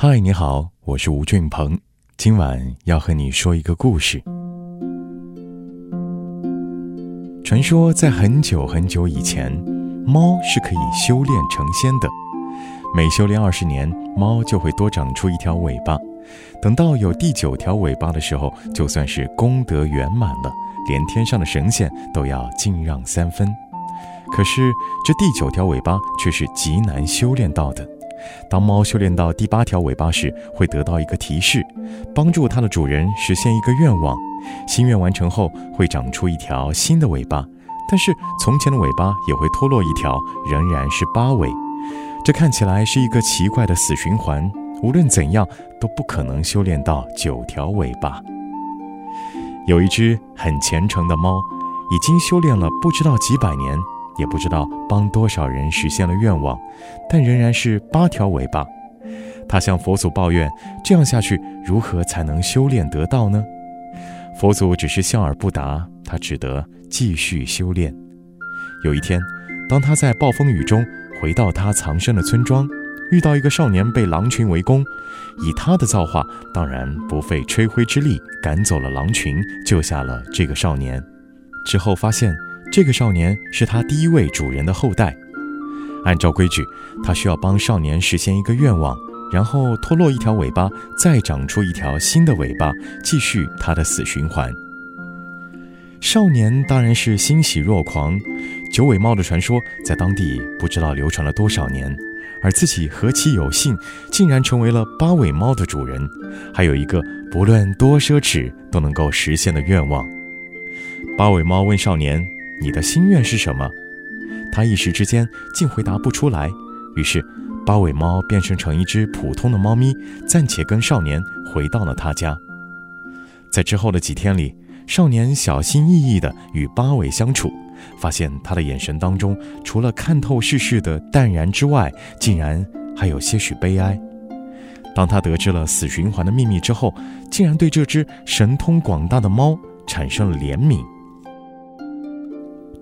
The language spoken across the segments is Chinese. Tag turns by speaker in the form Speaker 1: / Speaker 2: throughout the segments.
Speaker 1: 嗨，你好，我是吴俊鹏，今晚要和你说一个故事。传说在很久很久以前，猫是可以修炼成仙的，每修炼二十年，猫就会多长出一条尾巴。等到有第九条尾巴的时候，就算是功德圆满了，连天上的神仙都要敬让三分。可是这第九条尾巴却是极难修炼到的。当猫修炼到第八条尾巴时，会得到一个提示，帮助它的主人实现一个愿望。心愿完成后，会长出一条新的尾巴，但是从前的尾巴也会脱落一条，仍然是八尾。这看起来是一个奇怪的死循环，无论怎样都不可能修炼到九条尾巴。有一只很虔诚的猫，已经修炼了不知道几百年。也不知道帮多少人实现了愿望，但仍然是八条尾巴。他向佛祖抱怨：“这样下去，如何才能修炼得道呢？”佛祖只是笑而不答，他只得继续修炼。有一天，当他在暴风雨中回到他藏身的村庄，遇到一个少年被狼群围攻，以他的造化，当然不费吹灰之力赶走了狼群，救下了这个少年。之后发现。这个少年是他第一位主人的后代。按照规矩，他需要帮少年实现一个愿望，然后脱落一条尾巴，再长出一条新的尾巴，继续他的死循环。少年当然是欣喜若狂。九尾猫的传说在当地不知道流传了多少年，而自己何其有幸，竟然成为了八尾猫的主人，还有一个不论多奢侈都能够实现的愿望。八尾猫问少年。你的心愿是什么？他一时之间竟回答不出来。于是，八尾猫变身成一只普通的猫咪，暂且跟少年回到了他家。在之后的几天里，少年小心翼翼地与八尾相处，发现他的眼神当中，除了看透世事的淡然之外，竟然还有些许悲哀。当他得知了死循环的秘密之后，竟然对这只神通广大的猫产生了怜悯。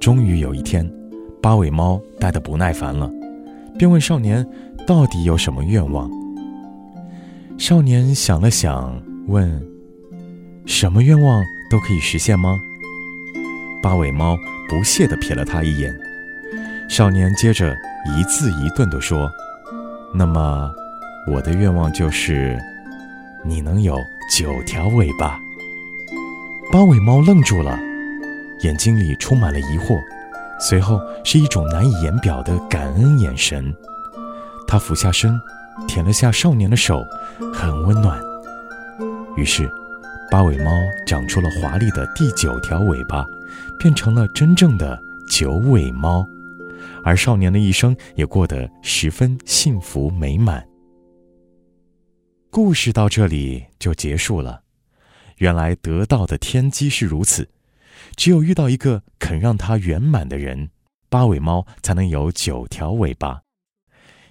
Speaker 1: 终于有一天，八尾猫待得不耐烦了，便问少年：“到底有什么愿望？”少年想了想，问：“什么愿望都可以实现吗？”八尾猫不屑地瞥了他一眼。少年接着一字一顿地说：“那么，我的愿望就是，你能有九条尾巴。”八尾猫愣住了。眼睛里充满了疑惑，随后是一种难以言表的感恩眼神。他俯下身，舔了下少年的手，很温暖。于是，八尾猫长出了华丽的第九条尾巴，变成了真正的九尾猫。而少年的一生也过得十分幸福美满。故事到这里就结束了。原来得到的天机是如此。只有遇到一个肯让它圆满的人，八尾猫才能有九条尾巴。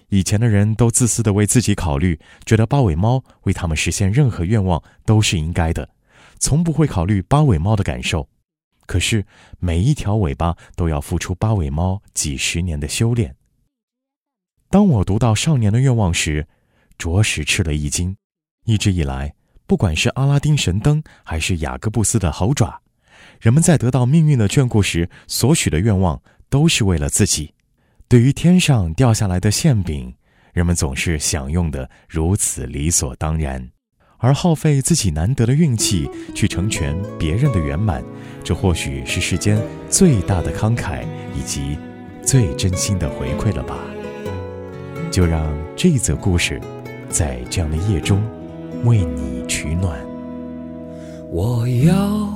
Speaker 1: 以前的人都自私的为自己考虑，觉得八尾猫为他们实现任何愿望都是应该的，从不会考虑八尾猫的感受。可是每一条尾巴都要付出八尾猫几十年的修炼。当我读到少年的愿望时，着实吃了一惊。一直以来，不管是阿拉丁神灯，还是雅各布斯的猴爪。人们在得到命运的眷顾时所许的愿望，都是为了自己。对于天上掉下来的馅饼，人们总是享用的如此理所当然，而耗费自己难得的运气去成全别人的圆满，这或许是世间最大的慷慨以及最真心的回馈了吧。就让这则故事，在这样的夜中，为你取暖。
Speaker 2: 我要。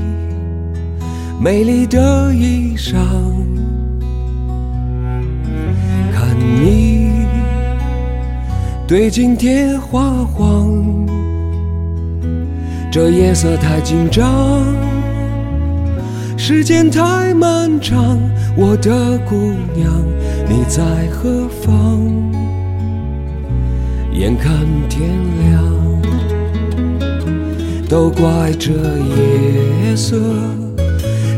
Speaker 2: 美丽的衣裳，看你对镜贴花黄。这夜色太紧张，时间太漫长，我的姑娘你在何方？眼看天亮，都怪这夜色